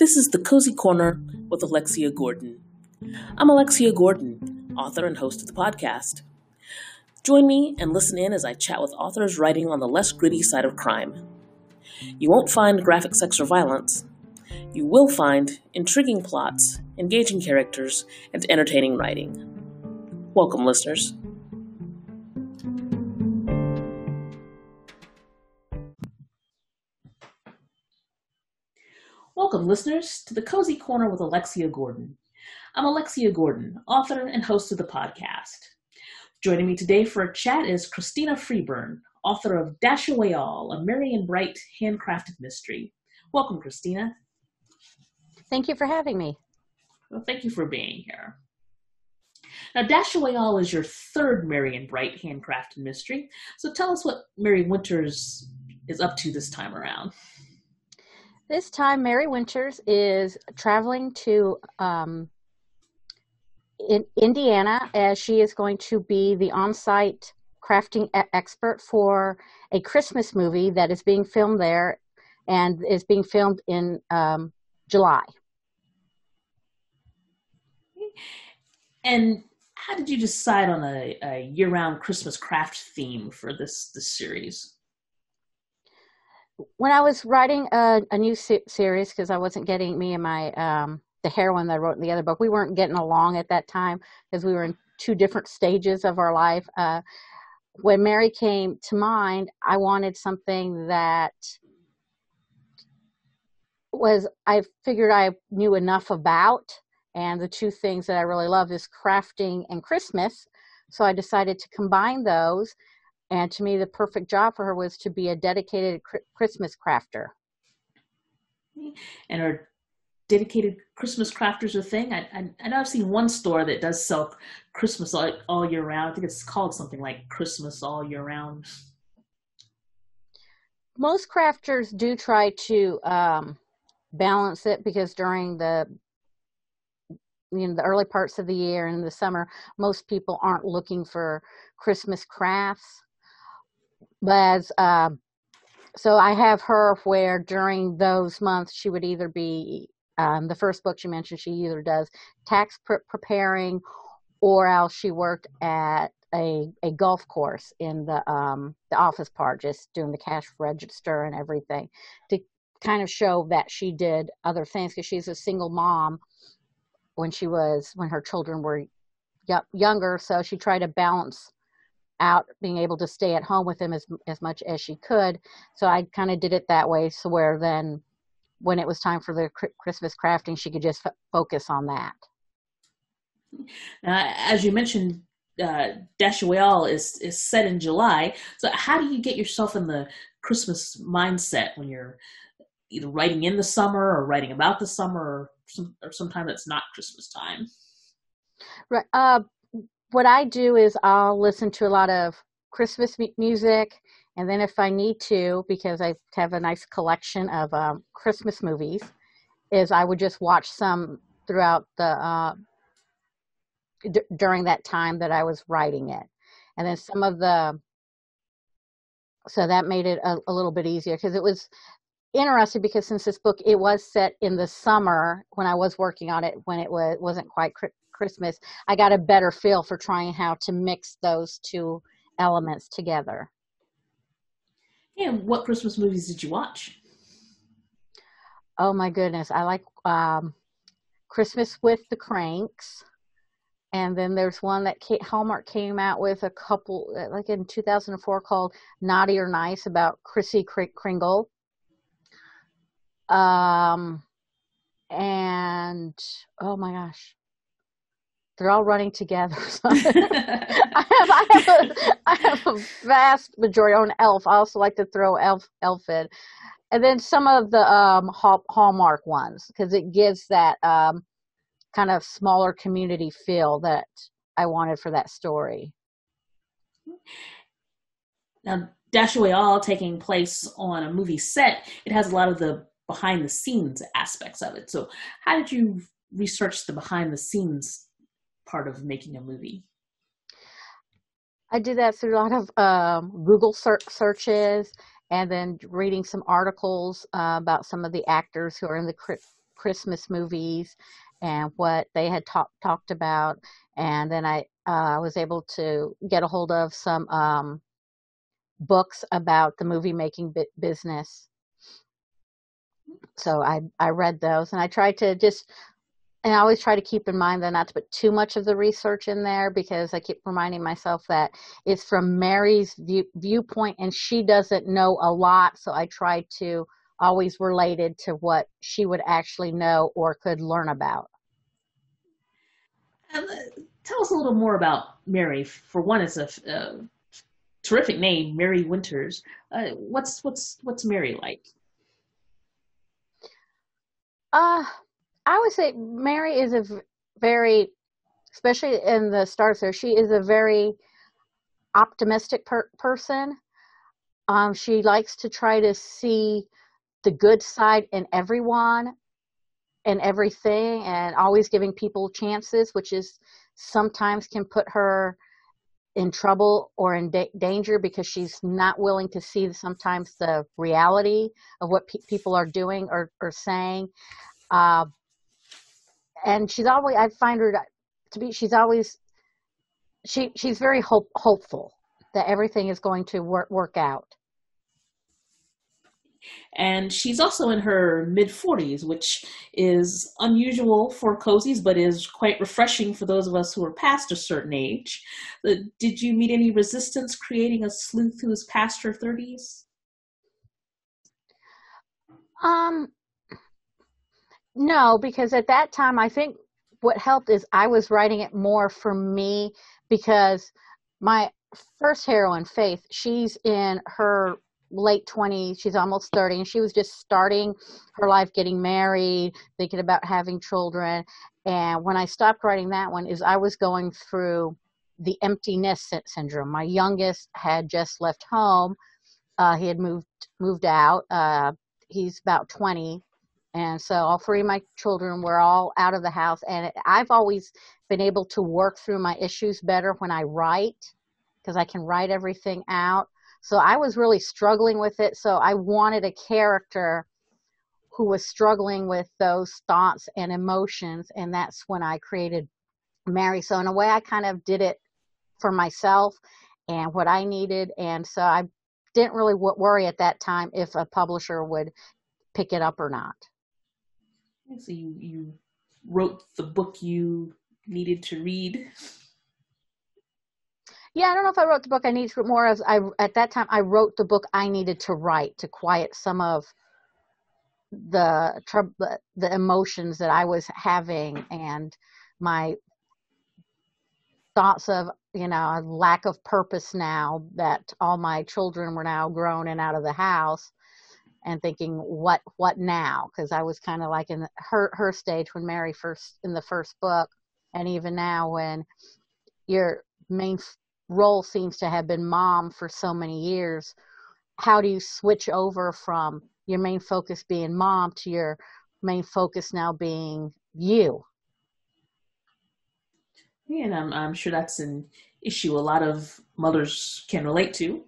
This is the Cozy Corner with Alexia Gordon. I'm Alexia Gordon, author and host of the podcast. Join me and listen in as I chat with authors writing on the less gritty side of crime. You won't find graphic sex or violence. You will find intriguing plots, engaging characters, and entertaining writing. Welcome, listeners. Welcome, listeners, to the Cozy Corner with Alexia Gordon. I'm Alexia Gordon, author and host of the podcast. Joining me today for a chat is Christina Freeburn, author of Dash Away All, a Merry and Bright handcrafted mystery. Welcome, Christina. Thank you for having me. Well, thank you for being here. Now, Dash Away All is your third Merry and Bright handcrafted mystery. So tell us what Mary Winters is up to this time around. This time, Mary Winters is traveling to um, in Indiana as she is going to be the on site crafting expert for a Christmas movie that is being filmed there and is being filmed in um, July. And how did you decide on a, a year-round Christmas craft theme for this this series? When I was writing a, a new se- series, because I wasn't getting me and my um, the heroine that I wrote in the other book, we weren't getting along at that time because we were in two different stages of our life. Uh, when Mary came to mind, I wanted something that was I figured I knew enough about and the two things that I really love is crafting and Christmas. So I decided to combine those. And to me, the perfect job for her was to be a dedicated Christmas crafter. And are dedicated Christmas crafters a thing? I, I, I, know I've seen one store that does sell Christmas all, all year round. I think it's called something like Christmas all year round. Most crafters do try to um, balance it because during the you know the early parts of the year and the summer most people aren't looking for christmas crafts but as uh, so i have her where during those months she would either be um, the first book she mentioned she either does tax pre- preparing or else she worked at a, a golf course in the um, the office part just doing the cash register and everything to kind of show that she did other things because she's a single mom when she was when her children were younger. So she tried to balance out being able to stay at home with them as as much as she could so i kind of did it that way so where then when it was time for the christmas crafting she could just f- focus on that uh, as you mentioned uh, Dash All is is set in July. So how do you get yourself in the Christmas mindset when you're either writing in the summer or writing about the summer or some or sometime that's not Christmas time. Right. Uh, what I do is I'll listen to a lot of Christmas music, and then if I need to, because I have a nice collection of um, Christmas movies, is I would just watch some throughout the uh, d- during that time that I was writing it, and then some of the so that made it a, a little bit easier because it was interesting because since this book it was set in the summer when I was working on it when it was wasn't quite Christmas, I got a better feel for trying how to mix those two elements together. And what Christmas movies did you watch? Oh my goodness, I like um, Christmas with the Cranks. And then there's one that Kate Hallmark came out with a couple, like in 2004, called Naughty or Nice about Chrissy Kringle um, and oh my gosh, they're all running together. I, have, I, have a, I have a vast majority on Elf. I also like to throw Elf Elf in, and then some of the um, Hall, Hallmark ones because it gives that um, kind of smaller community feel that I wanted for that story. Now, Dash Away All taking place on a movie set, it has a lot of the behind the scenes aspects of it. So, how did you research the behind the scenes part of making a movie? I did that through a lot of um, Google search searches and then reading some articles uh, about some of the actors who are in the Christmas movies and what they had talk- talked about. And then I uh, was able to get a hold of some um, books about the movie making business. So I I read those and I tried to just and I always try to keep in mind that not to put too much of the research in there because I keep reminding myself that it's from Mary's view, viewpoint and she doesn't know a lot. So I try to always relate it to what she would actually know or could learn about. Uh, tell us a little more about Mary. For one, it's a, a terrific name, Mary Winters. Uh, what's what's what's Mary like? Uh I would say Mary is a very, especially in the stars there, she is a very optimistic per- person. Um, she likes to try to see the good side in everyone and everything and always giving people chances, which is sometimes can put her in trouble or in da- danger because she's not willing to see sometimes the reality of what pe- people are doing or, or saying. Uh, and she's always I find her to be she's always she she's very hope, hopeful that everything is going to work work out. And she's also in her mid 40s, which is unusual for cozies, but is quite refreshing for those of us who are past a certain age. Uh, did you meet any resistance creating a sleuth who is past her 30s? Um, no, because at that time, I think what helped is I was writing it more for me because my first heroine, Faith, she's in her late 20s, she's almost 30, and she was just starting her life getting married, thinking about having children. And when I stopped writing that one, is I was going through the emptiness syndrome. My youngest had just left home. Uh, he had moved moved out. Uh, he's about 20 and so all three of my children were all out of the house and i've always been able to work through my issues better when i write because i can write everything out. So i was really struggling with it so i wanted a character who was struggling with those thoughts and emotions and that's when i created mary. So in a way i kind of did it for myself and what i needed and so i didn't really worry at that time if a publisher would pick it up or not so you you wrote the book you needed to read. Yeah, I don't know if I wrote the book I needed to more as I at that time I wrote the book I needed to write to quiet some of the trouble the emotions that I was having and my thoughts of you know lack of purpose now that all my children were now grown and out of the house and thinking what what now? Because i was kind of like in her her stage when mary first in the first book and even now when your main role seems to have been mom for so many years how do you switch over from your main focus being mom to your main focus now being you? Yeah, and I'm, I'm sure that's an issue a lot of mothers can relate to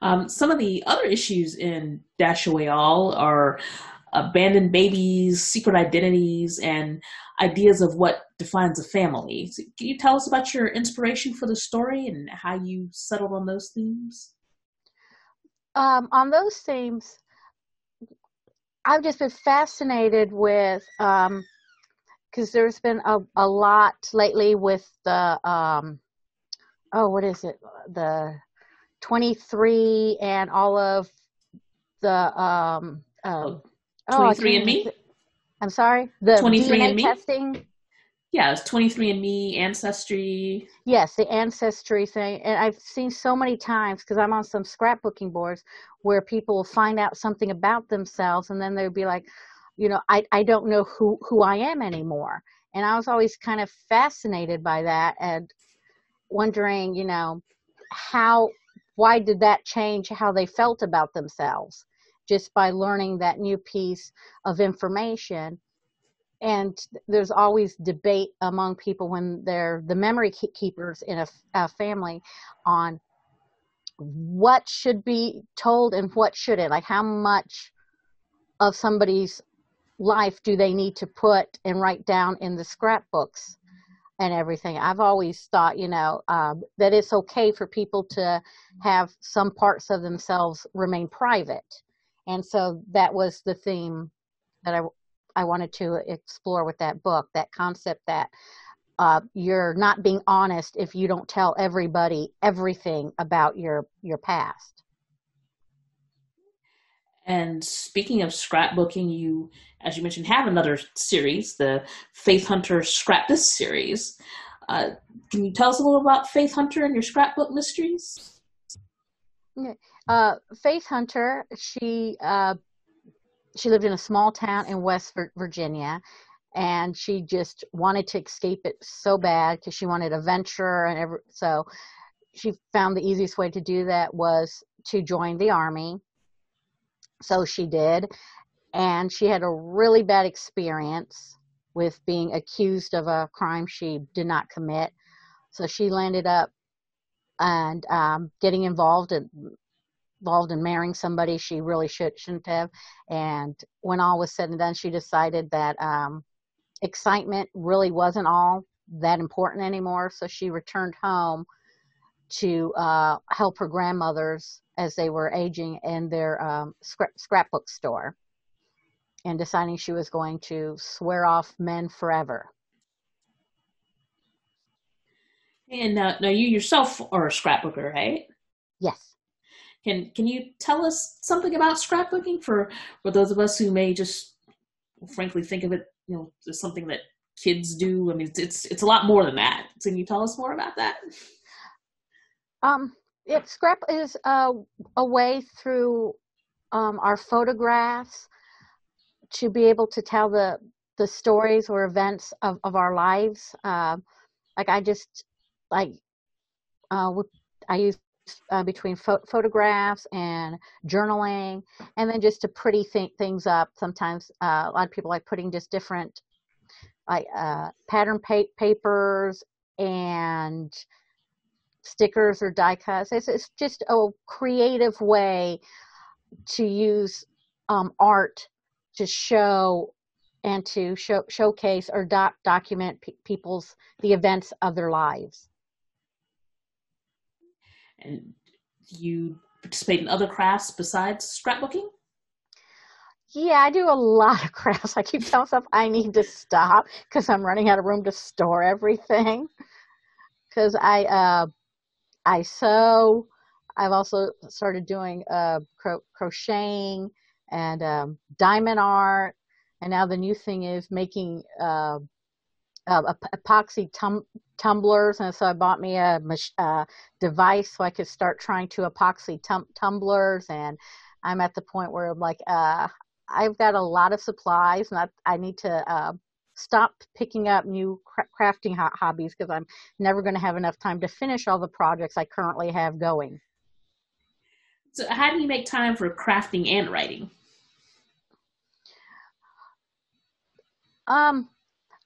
Um, some of the other issues in Dash Away All are abandoned babies, secret identities, and ideas of what defines a family. So can you tell us about your inspiration for the story and how you settled on those themes? Um, on those themes, I've just been fascinated with because um, there's been a, a lot lately with the um, oh what is it the 23 and all of the um, um 23 oh, and me? i'm sorry the 23 DNA and me? testing. Yeah it's 23 and me ancestry. Yes the ancestry thing and i've seen so many times because i'm on some scrapbooking boards where people will find out something about themselves and then they'll be like you know i, I don't know who who i am anymore. And i was always kind of fascinated by that and wondering you know how why did that change how they felt about themselves? Just by learning that new piece of information. And there's always debate among people when they're the memory keepers in a, a, family on what should be told and what shouldn't. Like how much of somebody's life do they need to put and write down in the scrapbooks and everything i've always thought you know um, that it's okay for people to have some parts of themselves remain private and so that was the theme that i I wanted to explore with that book, that concept that uh, you're not being honest if you don't tell everybody everything about your your past. And speaking of scrapbooking, you, as you mentioned, have another series, the Faith Hunter Scrap This series. Uh, can you tell us a little about Faith Hunter and your scrapbook mysteries? Uh, Faith Hunter, she uh, she lived in a small town in West Virginia and she just wanted to escape it so bad because she wanted adventure and every, so she found the easiest way to do that was to join the army so she did and she had a really bad experience with being accused of a crime she did not commit so she landed up and um, getting involved in involved in marrying somebody she really should, shouldn't have. And when all was said and done, she decided that um, excitement really wasn't all that important anymore. So she returned home to uh, help her grandmothers as they were aging in their um, scrap, scrapbook store and deciding she was going to swear off men forever. And now, now you yourself are a scrapbooker, right? Yes. Can can you tell us something about scrapbooking for for those of us who may just frankly think of it, you know, as something that kids do? I mean, it's it's, it's a lot more than that. Can you tell us more about that? Um, it scrap is a, a way through um, our photographs to be able to tell the the stories or events of, of our lives. Uh, like I just like uh, I use uh, between pho- photographs and journaling, and then just to pretty th- things up. Sometimes uh, a lot of people like putting just different like uh, pattern pa- papers and stickers or die cuts. It's, it's just a creative way to use um, art to show and to show, showcase or doc, document pe- people's the events of their lives. And you participate in other crafts besides scrapbooking? Yeah, I do a lot of crafts. I keep telling myself I need to stop because I'm running out of room to store everything. Because I uh, I sew. I've also started doing uh, cro- crocheting and um, diamond art, and now the new thing is making uh, uh, epoxy tum- tumblers, and so I bought me a uh, device so I could start trying to epoxy tum- tumblers. And I'm at the point where I'm like, uh, I've got a lot of supplies, and I, I need to uh, stop picking up new cra- crafting ho- hobbies because I'm never going to have enough time to finish all the projects I currently have going. So, how do you make time for crafting and writing? Um,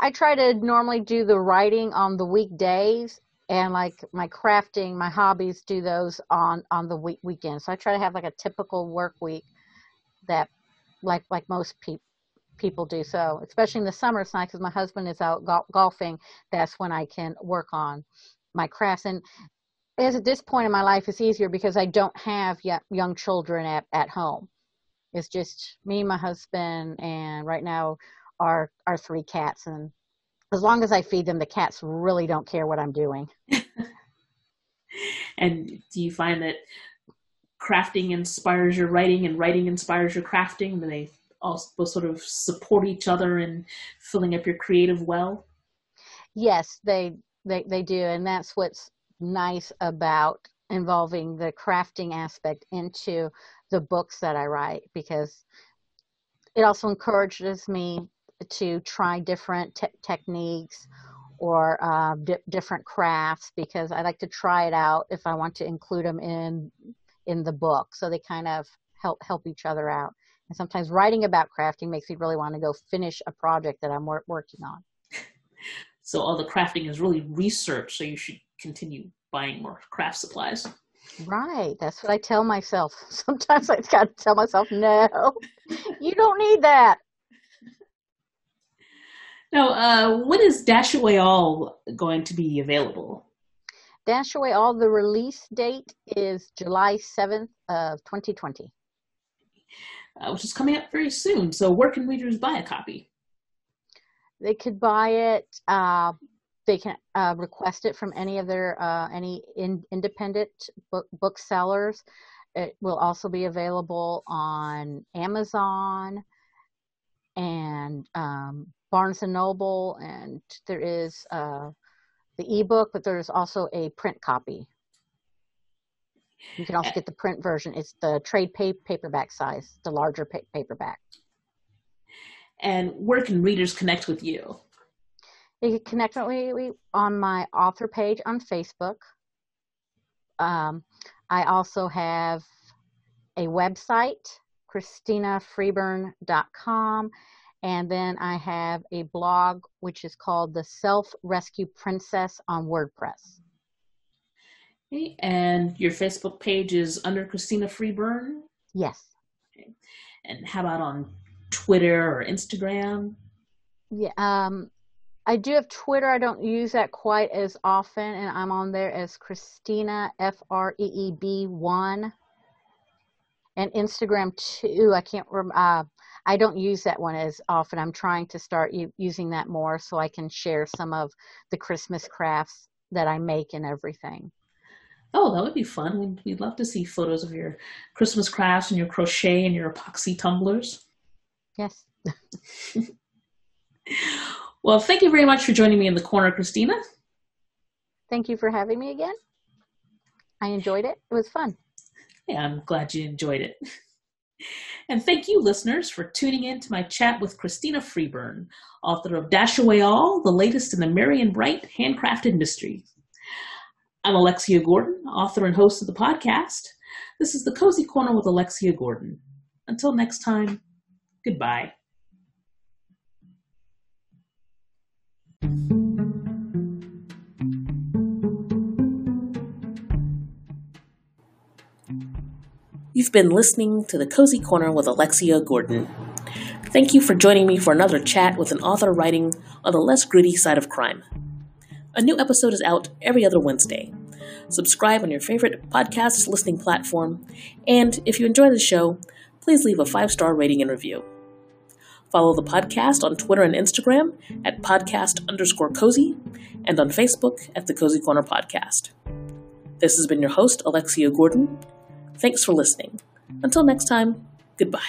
I try to normally do the writing on the weekdays and like my crafting, my hobbies do those on on the week weekends. So I try to have like a typical work week that like like most people people do. So especially in the summer, it's nice because my husband is out golfing. That's when I can work on my crafts. And as at this point in my life, it's easier because I don't have yet young children at at home. It's just me, my husband, and right now our our three cats and as long as I feed them, the cats really don't care what I'm doing. and do you find that crafting inspires your writing and writing inspires your crafting? Do they also sort of support each other in filling up your creative well? Yes, they they they do, and that's what's nice about involving the crafting aspect into the books that I write because it also encourages me to try different te- techniques or uh, di- different crafts because I like to try it out if I want to include them in in the book. So they kind of help help each other out. And sometimes writing about crafting makes me really want to go finish a project that I'm wor- working on. So all the crafting is really research, so you should continue buying more craft supplies. Right. That's what I tell myself. Sometimes I've got to tell myself, no, you don't need that. Now, uh, when is Dash Away All going to be available? Dash Away All, the release date is July 7th of 2020. Uh, which is coming up very soon. So where can readers buy a copy? They could buy it. Uh, they can uh, request it from any of their uh, any in, independent book booksellers. It will also be available on Amazon and um, Barnes and Noble, and there is uh, the ebook, but there's also a print copy. You can also get the print version. It's the trade pay- paperback size, the larger pa- paperback. And where can readers connect with you? You can connect with me on my author page on Facebook. Um, I also have a website, christinafreeburn.com, and then I have a blog which is called The Self Rescue Princess on WordPress. Okay. And your Facebook page is under Christina Freeburn? Yes. Okay. And how about on Twitter or Instagram? Yeah, um, I do have Twitter. I don't use that quite as often, and I'm on there as Christina F R E E B one, and Instagram too. I can't remember. Uh, I don't use that one as often. I'm trying to start u- using that more so I can share some of the Christmas crafts that I make and everything. Oh, that would be fun. We'd, we'd love to see photos of your Christmas crafts and your crochet and your epoxy tumblers. Yes. well, thank you very much for joining me in the corner, Christina. Thank you for having me again. I enjoyed it. It was fun. Yeah, I'm glad you enjoyed it. And thank you, listeners, for tuning in to my chat with Christina Freeburn, author of Dash Away All, the latest in the merry and bright handcrafted mystery. I'm Alexia Gordon, author and host of the podcast. This is the Cozy Corner with Alexia Gordon. Until next time, goodbye. You've been listening to the Cozy Corner with Alexia Gordon. Thank you for joining me for another chat with an author writing on the less gritty side of crime. A new episode is out every other Wednesday. Subscribe on your favorite podcast listening platform, and if you enjoy the show, please leave a five star rating and review. Follow the podcast on Twitter and Instagram at podcast underscore cozy and on Facebook at the Cozy Corner Podcast. This has been your host, Alexia Gordon. Thanks for listening. Until next time, goodbye.